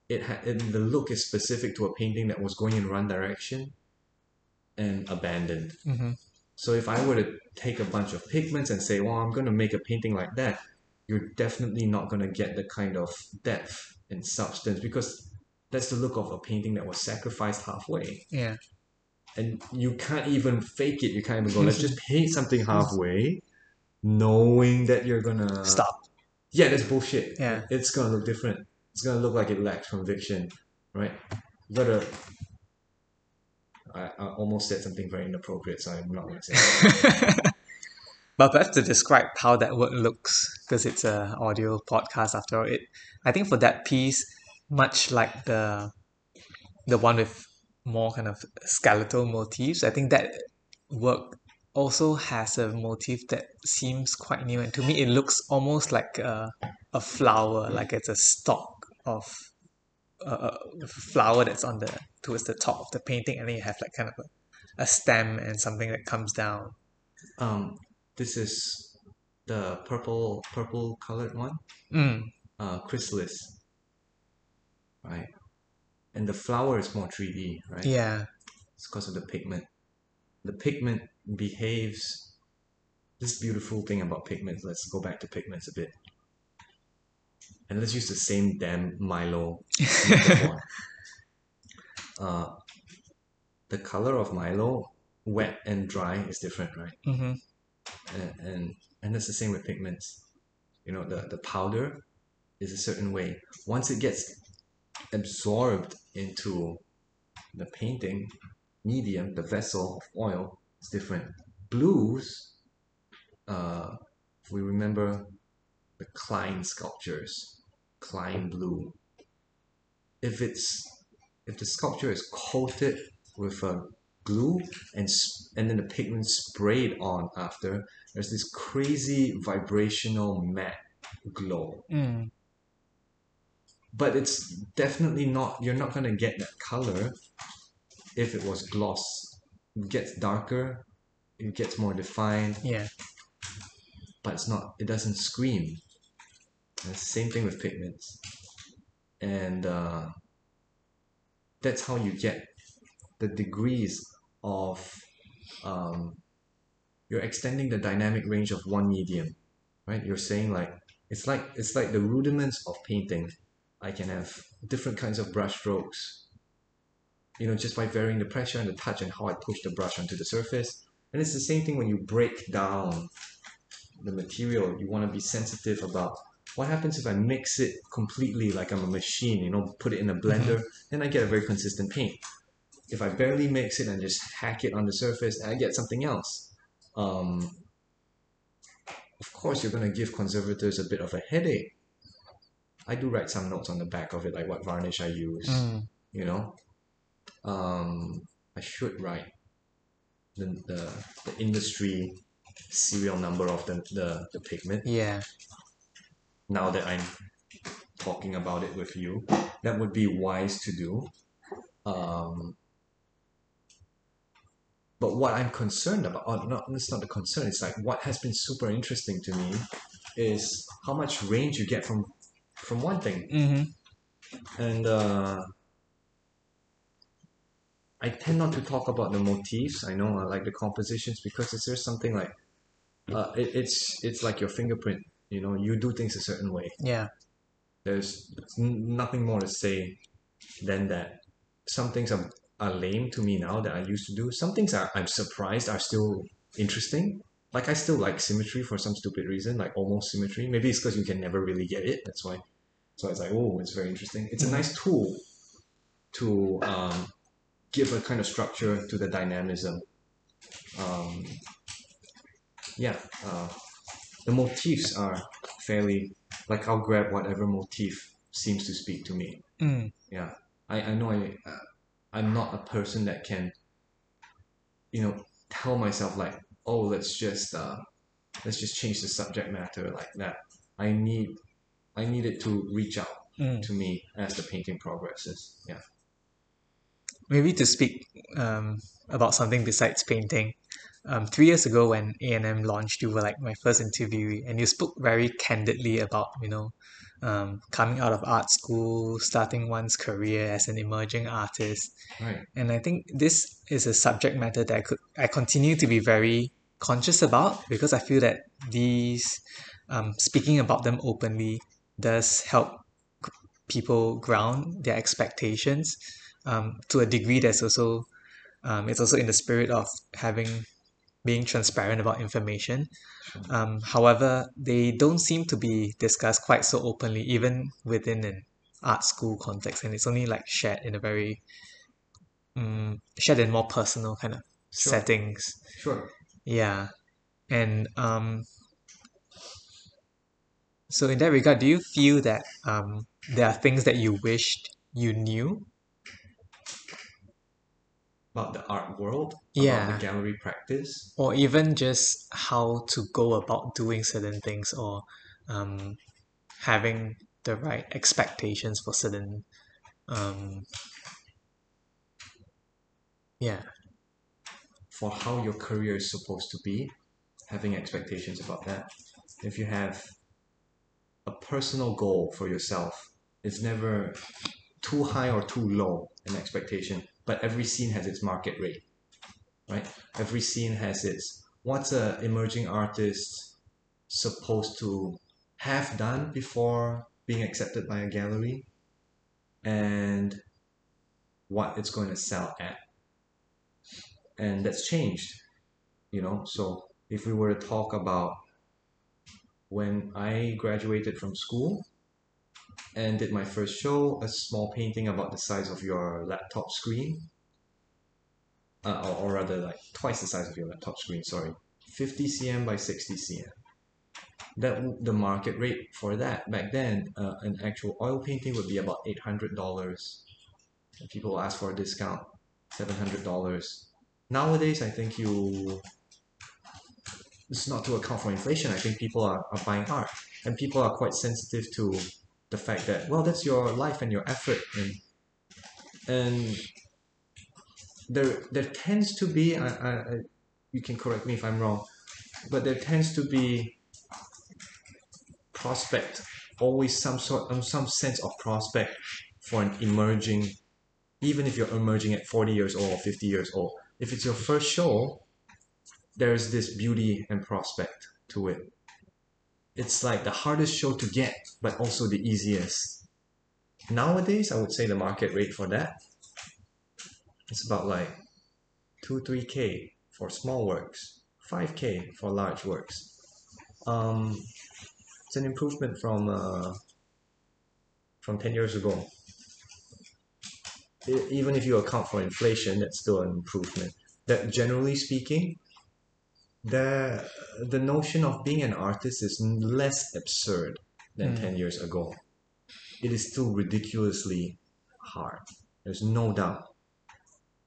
It had it, the look is specific to a painting that was going in one direction and abandoned. Mm-hmm. So if I were to take a bunch of pigments and say, well, I'm going to make a painting like that, you're definitely not going to get the kind of depth and substance because that's the look of a painting that was sacrificed halfway. Yeah. And you can't even fake it. You can't even go, let's just paint something halfway, knowing that you're going to Stop. Yeah, that's bullshit. Yeah. It's going to look different. It's going to look like it lacks conviction, right? You got to. I, I almost said something very inappropriate, so I'm not going to say. but perhaps to describe how that work looks, because it's a audio podcast after all, it I think for that piece, much like the the one with more kind of skeletal motifs, I think that work also has a motif that seems quite new, and to me it looks almost like a a flower, like it's a stalk of a, a flower that's on the towards the top of the painting, and then you have like kind of a, a stem and something that comes down. Um, this is the purple purple colored one, Mm, uh, chrysalis, right? And the flower is more 3D, right? yeah. It's because of the pigment. The pigment behaves. This beautiful thing about pigments. Let's go back to pigments a bit, and let's use the same damn Milo uh, the color of Milo, wet and dry, is different, right? Mm-hmm. And and, and that's the same with pigments. You know the, the powder is a certain way. Once it gets absorbed into the painting medium the vessel of oil it's different. Blues uh if we remember the Klein sculptures, Klein blue. If it's if the sculpture is coated with a glue and and then the pigment sprayed on after, there's this crazy vibrational matte glow. Mm. But it's definitely not. You're not gonna get that color if it was gloss. It gets darker, it gets more defined, Yeah. but it's not it doesn't scream same thing with pigments and uh, that's how you get the degrees of um, you're extending the dynamic range of one medium right? You're saying like it's like it's like the rudiments of painting. I can have different kinds of brush strokes you know just by varying the pressure and the touch and how i push the brush onto the surface. And it's the same thing when you break down the material. You want to be sensitive about what happens if i mix it completely like i'm a machine you know put it in a blender then i get a very consistent paint if i barely mix it and just hack it on the surface i get something else um, of course you're going to give conservators a bit of a headache i do write some notes on the back of it like what varnish i use Mm. you know um, i should write the, the, the industry serial number of the, the, the pigment Yeah. now that I'm talking about it with you. That would be wise to do. Um, but what I'm concerned about, or not, it's not the concern, it's like what has been super interesting to me is how much range you get from from one thing. Mm-hmm. And uh, I tend not to talk about the motifs. I know I like the compositions because it's just something like uh, it, it's it's like your fingerprint. You know, you do things a certain way. Yeah. There's nothing more to say than that. Some things are, are lame to me now that I used to do. Some things are, I'm surprised are still interesting. Like I still like symmetry for some stupid reason, like almost symmetry. Maybe it's because you can never really get it. That's why. So it's like, oh, it's very interesting. It's a nice tool to um, give a kind of structure to the dynamism. Um, yeah, uh, the motifs are fairly like I'll grab whatever motif seems to speak to me. Mm. Yeah, I, I know I uh, I'm not a person that can you know tell myself like oh let's just uh, let's just change the subject matter like that. I need I need it to reach out Mm. to me as the painting progresses. Yeah. Maybe to speak um, about something besides painting. Um, three years ago, when A and M launched, you were like my first interviewee, and you spoke very candidly about you know um, coming out of art school, starting one's career as an emerging artist, Right. and I think this is a subject matter that I could I continue to be very conscious about because I feel that these um, speaking about them openly does help people ground their expectations um, to a degree that's also um, it's also in the spirit of having being transparent about information um, however they don't seem to be discussed quite so openly even within an art school context and it's only like shared in a very um, shared in more personal kind of Sure. settings Sure. yeah and um so in that regard do you feel that um there are things that you wished you knew About the art world. Yeah. About the gallery practice. or even just how to go about doing certain things or um having the right expectations for certain um yeah for how your career is supposed to be, having expectations about that. If you have a personal goal for yourself, it's never too high or too low an expectation, but every scene has its market rate, right? Every scene has its what's a emerging artist supposed to have done before being accepted by a gallery? And what it's going to sell at. And that's changed you know? So if we were to talk about when i graduated from school and did my first show a small painting about the size of your laptop screen uh, or, or rather like twice the size of your laptop screen sorry 50 cm by 60 cm that the market rate for that back then, uh, an actual oil painting would be about eight hundred dollars. People ask for a discount, seven hundred dollars. Nowadays, I think you. It's not to account for inflation. I think people are, are buying art, and people are quite sensitive to the fact that well, that's your life and your effort, and and there there tends to be I, I, I you can correct me if I'm wrong, but there tends to be prospect always some sort um, some sense of prospect for an emerging even if you're emerging at 40 years old or 50 years old. If it's your first show there's this beauty and prospect to it it's like the hardest show to get but also the easiest. Nowadays i would say the market rate for that it's about like 2 3k for small works 5k for large works. Um, it's an improvement from uh, from 10 years ago. Even if you account for inflation that's still an improvement. That generally speaking the the notion of being an artist is less absurd than Mm. 10 years ago. It is still ridiculously hard. There's no doubt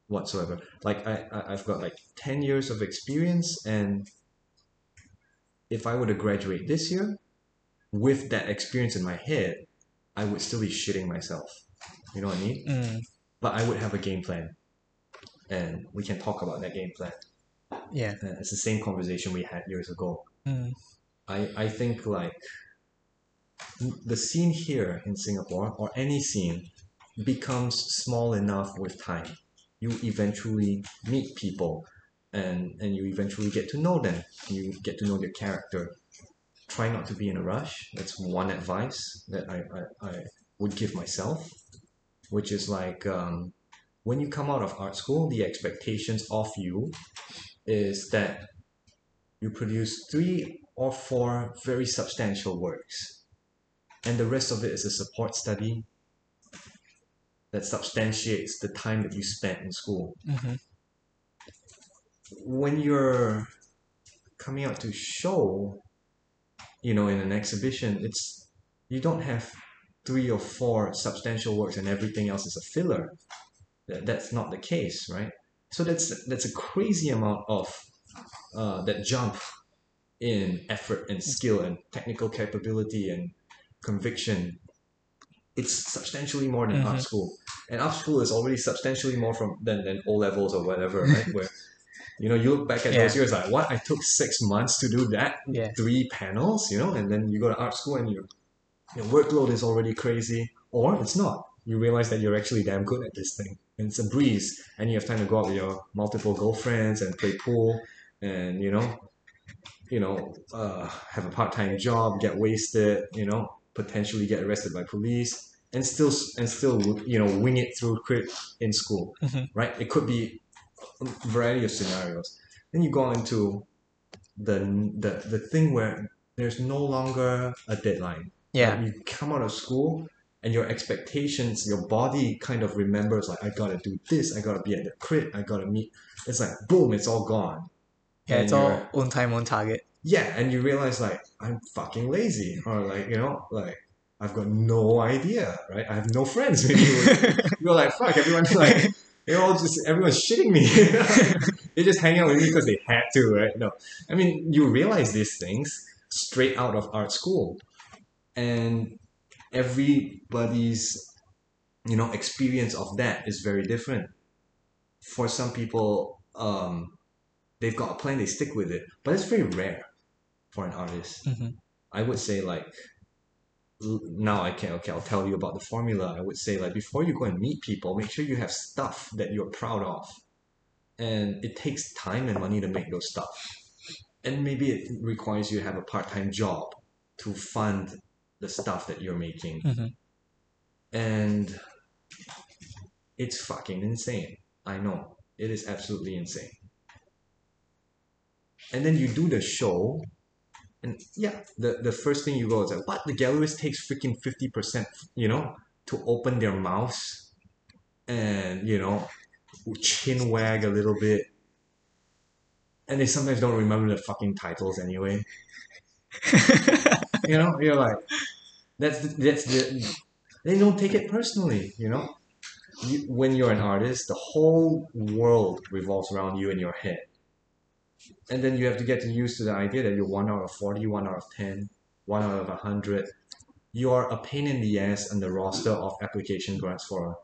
whatsoever. Like I, I i've got like 10 years of experience and if i were to graduate this year with that experience in my head i would still be shitting myself. You know what i mean? Mm, but i would have a game plan. And we can talk about that game plan yeah. Uh, it's the same conversation we had years ago Mm, I, I think like the scene here in Singapore or any scene becomes small enough with time. You eventually meet people and, and you eventually get to know them. You get to know their character. Try not to be in a rush. That's one advice that I, I, I would give myself, which is like um, when you come out of art school, the expectations of you is that you produce three or four very substantial works and the rest of it is a support study that substantiates the time that you spent in school. Mhm, when you're coming out to show you know in an exhibition it's you don't have three or four substantial works and everything else is a filler. That, that's not the case right so that's that's a crazy amount of uh, that jump in effort and skill and technical capability and conviction. It's substantially more than art Mhm. school. And art school is already substantially more from than, than o levels or whatever right? Where you know you look back at those Yeah. years like what? I took six months to do that? Yeah. three panels? You know and then you go to art school and your your workload is already crazy. Or it's not. You realize that you're actually damn good at this thing and it's a breeze and you have time to go out with your multiple girlfriends and play pool and you know you know uh, have a part-time job get wasted you know potentially get arrested by police and still and still you know wing it through crit in school Mhm. right it could be a variety of scenarios then you go into the the the thing where there's no longer a deadline Yeah. like, you come out of school and your expectations, your body kind of remembers like I gotta do this, I gotta be at the crit, I gotta meet. It's like boom, it's all gone. Yeah, And it's all on time, on target. Yeah, and you realize like I'm fucking lazy, or like you know like I've got no idea, right? I have no friends. Maybe you're like fuck, everyone's like they're all just everyone's shitting me. they just hang out with me because they had to, right? No, I mean you realize these things straight out of art school, and everybody's you know experience of that is very different. For some people, um, they've got a plan, they stick with it, but it's very rare for an artist. Mhm. I would say like now I can okay I'll tell you about the formula. I would say like before you go and meet people, make sure you have stuff that you're proud of, and it takes time and money to make those stuff, and maybe it requires you to have a part-time job to fund the stuff that you're making, Mhm. and it's fucking insane. I know it is absolutely insane. And then you do the show, and yeah, the, the first thing you go is like, what? The gallerist takes freaking 50%, you know, to open their mouths and, you know, chin wag a little bit. And they sometimes don't remember the fucking titles anyway. you know, you're like, that's the, that's the. They don't take it personally. You know, you, when you're an artist, the whole world revolves around you and your head, and then you have to get used to the idea that you're one out of 40, one out of 10, one out of a hundred. You are a pain in the ass on the roster of application grants for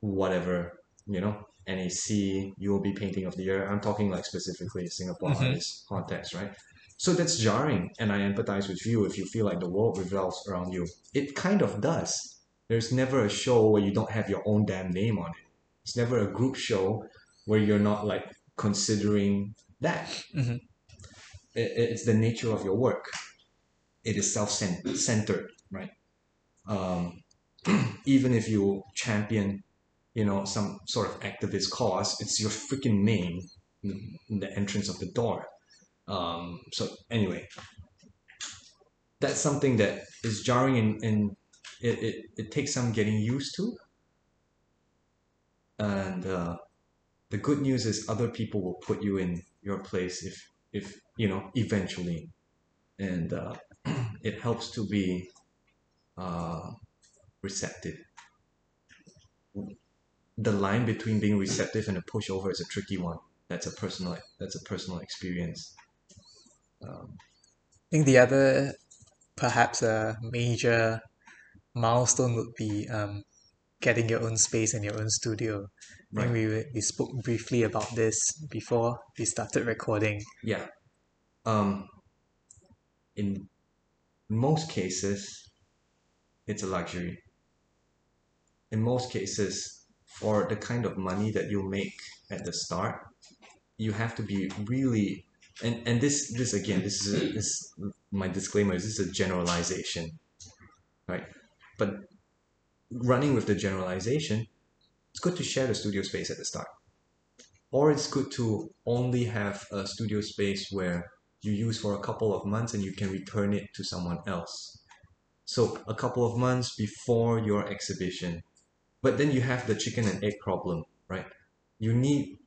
whatever you know NAC, UOB Painting of the Year. I'm talking like specifically Singapore Mhm. artist context, right? So that's jarring, and I empathize with you if you feel like the world revolves around you. It kind of does. There's never a show where you don't have your own damn name on it. It's never a group show where you're not like considering that. Mhm. It, it's the nature of your work. It is self-centered, right? Um, even if you champion you know, some sort of activist cause, it's your freaking name in the entrance of the door. Um, so anyway, that's something that is jarring and, and it, it, it takes some getting used to. And uh, the good news is other people will put you in your place if, if you know, eventually. And uh, it helps to be uh, receptive the line between being receptive and a pushover is a tricky one. That's a personal that's a personal experience. Um, I think the other, perhaps a major milestone would be um, getting your own space and your own studio. I think we, we spoke briefly about this before we started recording. Yeah. Um, in most cases, it's a luxury. In most cases, for the kind of money that you make at the start, you have to be really and and this this again this is a, this my disclaimer is this is a generalization, right? But running with the generalization, it's good to share the studio space at the start. Or it's good to only have a studio space where you use for a couple of months and you can return it to someone else. So a couple of months before your exhibition. But then you have the chicken and egg problem, right? You need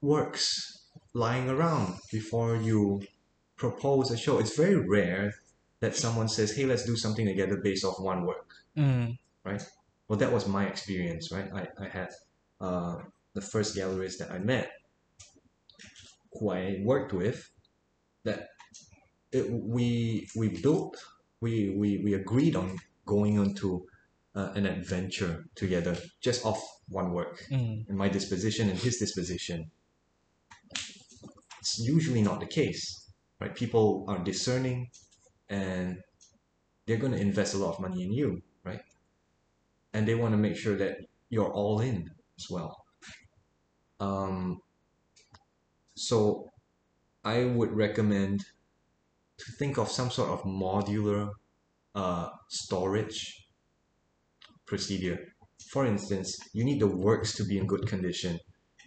works lying around before you propose a show. It's very rare that someone says, hey, let's do something together based off one work Mm, right? Well, that was my experience, right? I, I had uh, the first galleries that I met, who I worked with, that it, we we built, we, we we agreed on going into uh, an adventure together, just off one work, mm, and my disposition and his disposition. It's usually not the case, right? People are discerning, and they're going to invest a lot of money in you, right? and they want to make sure that you're all in as well. Um, so I would recommend to think of some sort of modular uh, storage procedure. For instance, you need the works to be in good condition.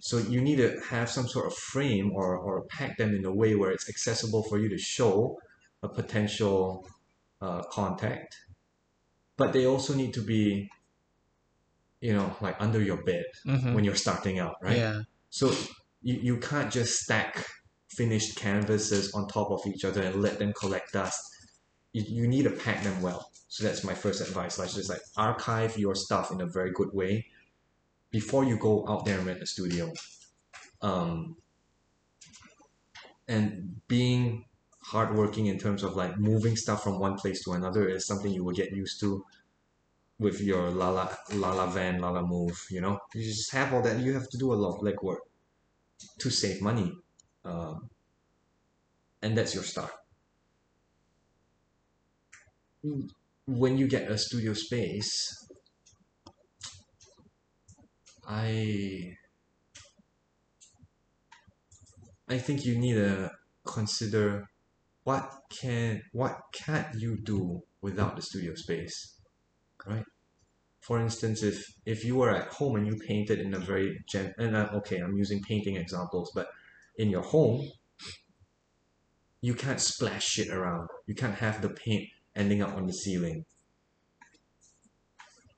So you need to have some sort of frame or, or pack them in a way where it's accessible for you to show a potential uh, contact. But they also need to be you know, like under your bed mhm. when you're starting out, right? Yeah. So you, you can't just stack finished canvases on top of each other and let them collect dust. You, you need to pack them well. So that's my first advice. Like just like archive your stuff in a very good way before you go out there and rent a studio. Um, and being hardworking in terms of like moving stuff from one place to another is something you will get used to with your Lala Lala van, Lalamove, you know? You just have all that. You have to do a lot of legwork to save money. Um, and that's your start. When you get a studio space, I I think you need to consider what can what can't you do without the studio space, right? For instance, if if you were at home and you painted in a very gen and uh, okay, I'm using painting examples, but in your home, you can't splash shit around. You can't have the paint ending up on the ceiling.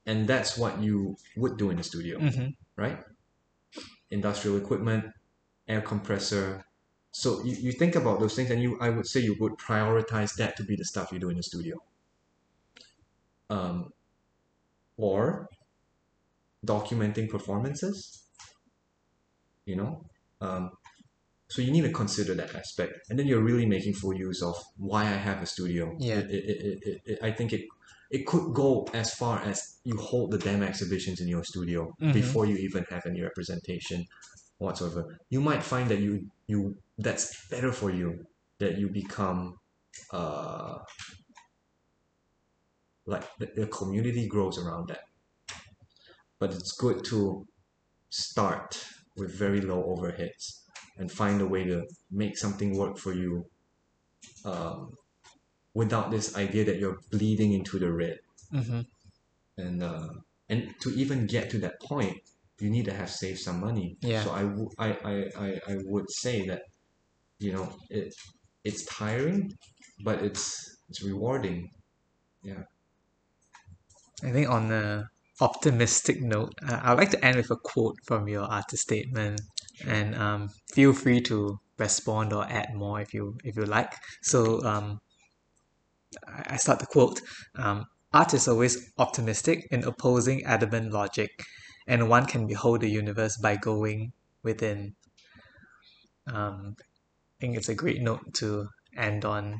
And that's what you would do in the studio hmm right? Industrial equipment, air compressor, so you, you think about those things and you I would say you would prioritize that to be the stuff you do in the studio. Um, or documenting performances. You know? Um, so you need to consider that aspect. And then you're really making full use of why I have a studio. Yeah. It, it, it, I think it it could go as far as you hold the damn exhibitions in your studio Mhm. before you even have any representation whatsoever. You might find that you you that's better for you that you become uh like the, the community grows around that. But it's good to start with very low overheads and find a way to make something work for you um, without this idea that you're bleeding into the red Mm-hmm. and uh, and to even get to that point you need to have saved some money Yeah. so I, w- I, I, I, I would say that you know it it's tiring but it's it's rewarding Yeah. I think on a optimistic note, uh, I'd like to end with a quote from your artist statement, and um, feel free to respond or add more if you if you like. So um, I start the quote. Um, Art is always optimistic in opposing adamant logic, and one can behold the universe by going within. Um, I think it's a great note to end on.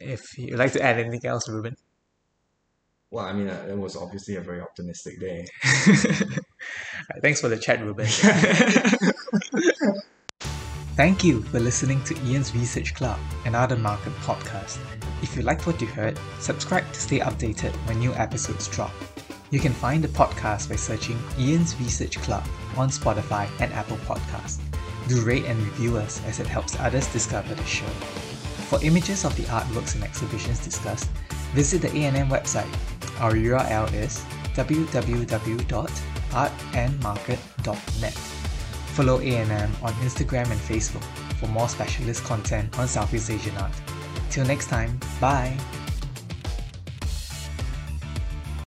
If you'd like to add anything else, Ruben. well i mean uh, it was obviously a very optimistic day Thanks for the chat, Ruben. Thank you for listening to Ian's Research Club, another market podcast. If you liked what you heard, subscribe to stay updated when new episodes drop. You can find the podcast by searching Ian's Research Club on Spotify and Apple Podcasts. Do rate and review us as it helps others discover the show. For images of the artworks and exhibitions discussed, visit the A&M website. Our URL is www.artandmarket.net. Follow A&M on Instagram and Facebook for more specialist content on Southeast Asian art. Till next time, bye!